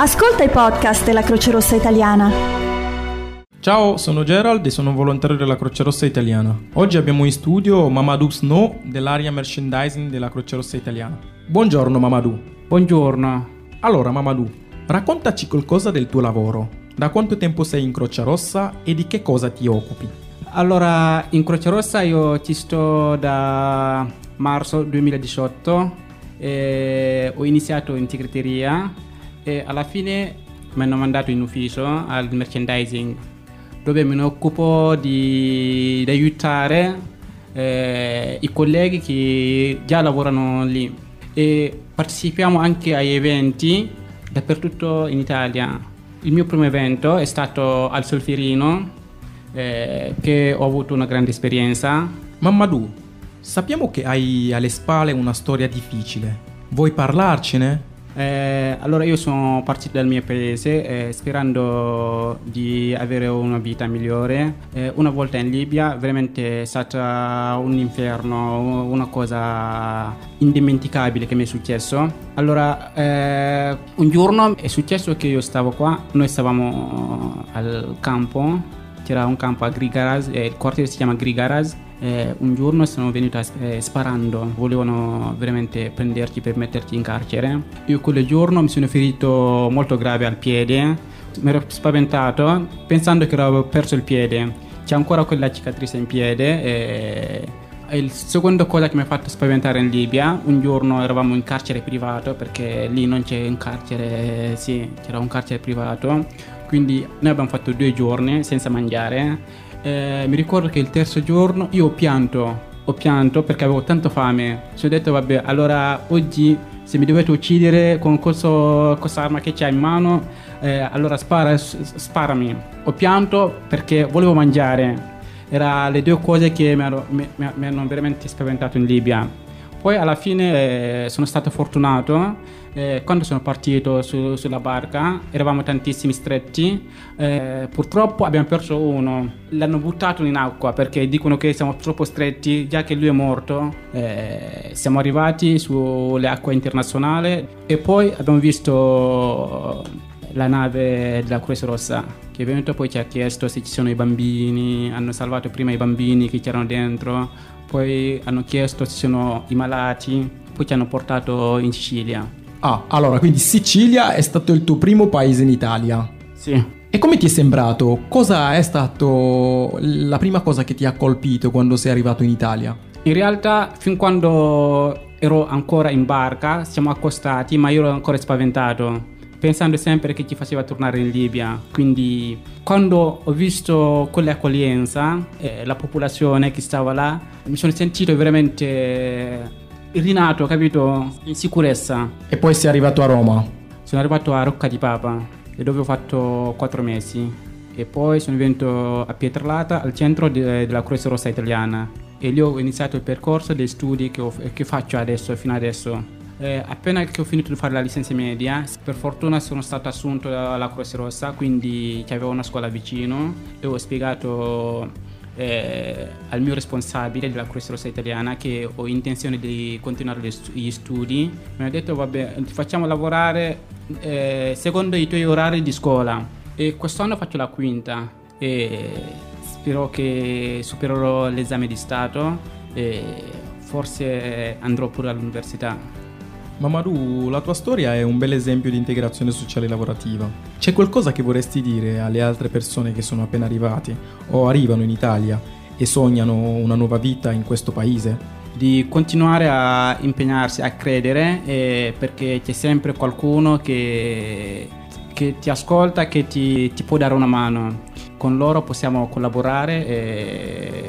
Ascolta i podcast della Croce Rossa Italiana. Ciao, sono Gerald e sono volontario della Croce Rossa Italiana. Oggi abbiamo in studio Mamadou Snow dell'area merchandising della Croce Rossa Italiana. Buongiorno Mamadou. Buongiorno. Allora Mamadou, raccontaci qualcosa del tuo lavoro. Da quanto tempo sei in Croce Rossa e di che cosa ti occupi? Allora, in Croce Rossa io ci sto da marzo 2018. e ho iniziato in segreteria e alla fine mi hanno mandato in ufficio al merchandising dove mi occupo di, di aiutare eh, i colleghi che già lavorano lì e partecipiamo anche a eventi dappertutto in Italia. Il mio primo evento è stato al Solferino eh, che ho avuto una grande esperienza. Mamadou, sappiamo che hai alle spalle una storia difficile. Vuoi parlarcene? Eh, allora io sono partito dal mio paese eh, sperando di avere una vita migliore. Eh, una volta in Libia veramente è stato un inferno, una cosa indimenticabile che mi è successo. Allora eh, un giorno è successo che io stavo qua, noi stavamo al campo, c'era un campo a Grigaraz, il quartiere si chiama Grigaraz eh, un giorno sono venuti eh, sparando, volevano veramente prenderci per metterci in carcere. Io quel giorno mi sono ferito molto grave al piede, mi ero spaventato pensando che avevo perso il piede. C'è ancora quella cicatrice in piede. E... Il secondo cosa che mi ha fatto spaventare in Libia, un giorno eravamo in carcere privato perché lì non c'è un carcere, sì, c'era un carcere privato, quindi noi abbiamo fatto due giorni senza mangiare eh, mi ricordo che il terzo giorno io ho pianto, ho pianto perché avevo tanto fame. Ci ho detto, vabbè, allora oggi se mi dovete uccidere con questa arma che c'hai in mano, eh, allora spara, sparami. Ho pianto perché volevo mangiare. Erano le due cose che mi, hanno, mi, mi hanno veramente spaventato in Libia. Poi alla fine eh, sono stato fortunato. Eh, quando sono partito su, sulla barca eravamo tantissimi stretti. Eh, purtroppo abbiamo perso uno. L'hanno buttato in acqua perché dicono che siamo troppo stretti. Già che lui è morto, eh, siamo arrivati sulle acque internazionali e poi abbiamo visto la nave della Croce Rossa che è venuto poi ci ha chiesto se ci sono i bambini, hanno salvato prima i bambini che c'erano dentro, poi hanno chiesto se ci sono i malati, poi ci hanno portato in Sicilia. Ah, allora, quindi Sicilia è stato il tuo primo paese in Italia? Sì. E come ti è sembrato? Cosa è stato la prima cosa che ti ha colpito quando sei arrivato in Italia? In realtà, fin quando ero ancora in barca, siamo accostati, ma io ero ancora spaventato pensando sempre che ci faceva tornare in Libia. Quindi quando ho visto quell'accoglienza, eh, la popolazione che stava là, mi sono sentito veramente rinato, capito? In sicurezza. E poi sei arrivato a Roma? Sono arrivato a Rocca di Papa, dove ho fatto quattro mesi. E poi sono venuto a Pietralata, al centro de- della Croce Rossa Italiana. E lì ho iniziato il percorso dei studi che, ho, che faccio adesso, fino adesso. Eh, appena che ho finito di fare la licenza media, per fortuna sono stato assunto alla Croce Rossa, quindi avevo una scuola vicino e ho spiegato eh, al mio responsabile della Croce Rossa italiana che ho intenzione di continuare gli studi. Mi ha detto vabbè ti facciamo lavorare eh, secondo i tuoi orari di scuola e quest'anno faccio la quinta e spero che supererò l'esame di Stato e forse andrò pure all'università. Mamadou, la tua storia è un bel esempio di integrazione sociale lavorativa. C'è qualcosa che vorresti dire alle altre persone che sono appena arrivate o arrivano in Italia e sognano una nuova vita in questo paese? Di continuare a impegnarsi, a credere, eh, perché c'è sempre qualcuno che, che ti ascolta, che ti, ti, può dare una mano. Con loro possiamo collaborare e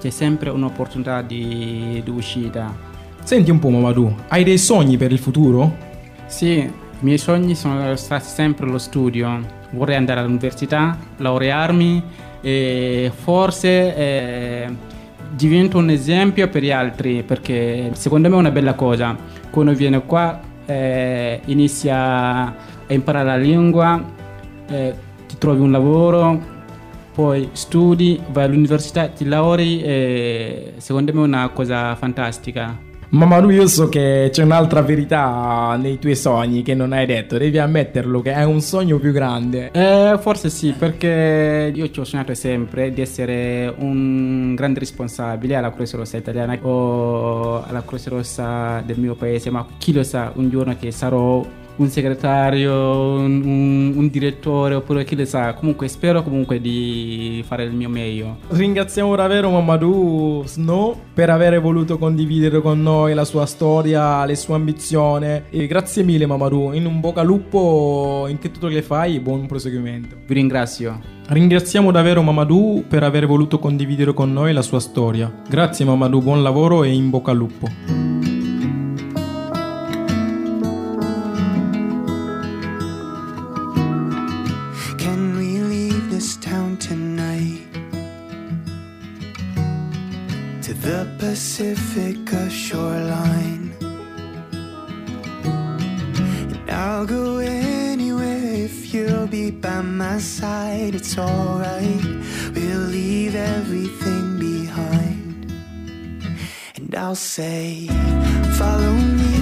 c'è sempre un'opportunità di, di uscita. Senti un po' Mamadou, hai dei sogni per il futuro? Sì, i miei sogni sono stati sempre lo studio. Vorrei andare all'università, laurearmi e forse eh, divento un esempio per gli altri perché secondo me è una bella cosa. Quando viene qua eh, inizia a imparare la lingua, eh, ti trovi un lavoro, poi studi, vai all'università, ti lauri e secondo me è una cosa fantastica. Mamma lui io so che c'è un'altra verità nei tuoi sogni che non hai detto, devi ammetterlo che è un sogno più grande. Eh, forse sì, perché io ci ho sognato sempre di essere un grande responsabile alla Croce Rossa italiana o alla Croce Rossa del mio paese, ma chi lo sa un giorno che sarò un segretario, un, un, un, direttore oppure chi le sa. Comunque spero comunque di fare il mio meglio. Ringraziamo davvero Mamadou Snow per aver voluto condividere con noi la sua storia, le sue ambizioni. E grazie mille Mamadou, in un bocca al lupo in che tutto che fai, buon proseguimento. Vi ringrazio. Ringraziamo davvero Mamadou per aver voluto condividere con noi la sua storia. Grazie Mamadou, buon lavoro e in bocca al lupo. My side. It's alright, we'll leave everything behind. And I'll say, Follow me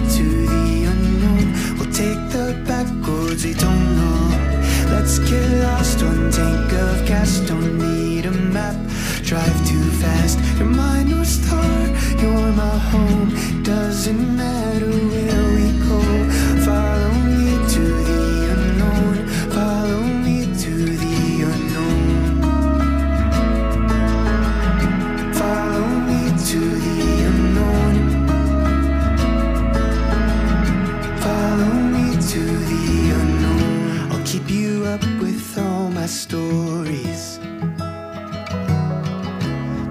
keep you up with all my stories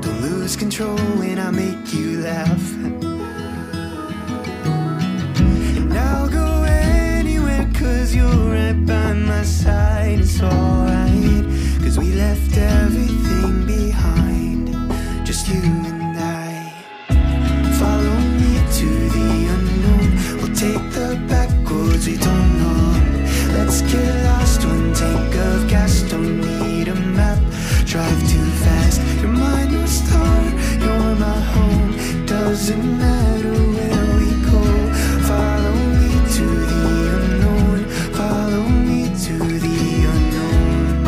Don't lose control when I make you laugh. And I'll go anywhere cause you're right by my side. It's alright, Drive too fast, you're my new star, you're my home. Doesn't matter where we go. Follow me to the unknown, follow me to the unknown.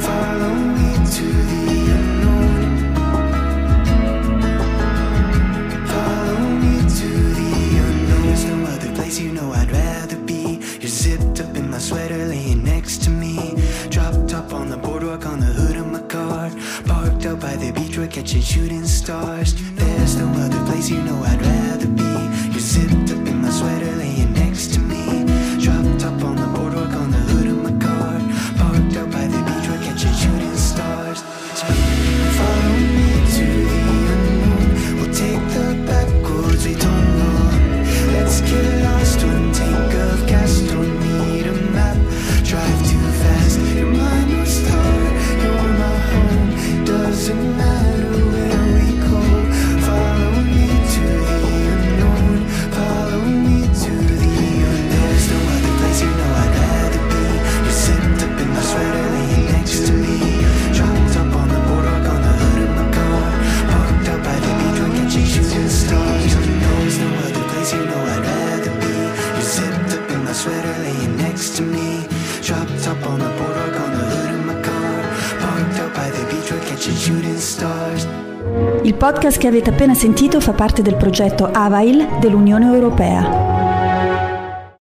Follow me to the we're catching shooting stars. There's no other place you know I'd rather be. You're zipped up in my sweater, sweater, laying next to me. Dropped up on the boardwalk on the hood of my car. Parked out by the beach, we're catching shooting stars. Il podcast che avete appena sentito fa parte del progetto AVAIL dell'Unione Europea.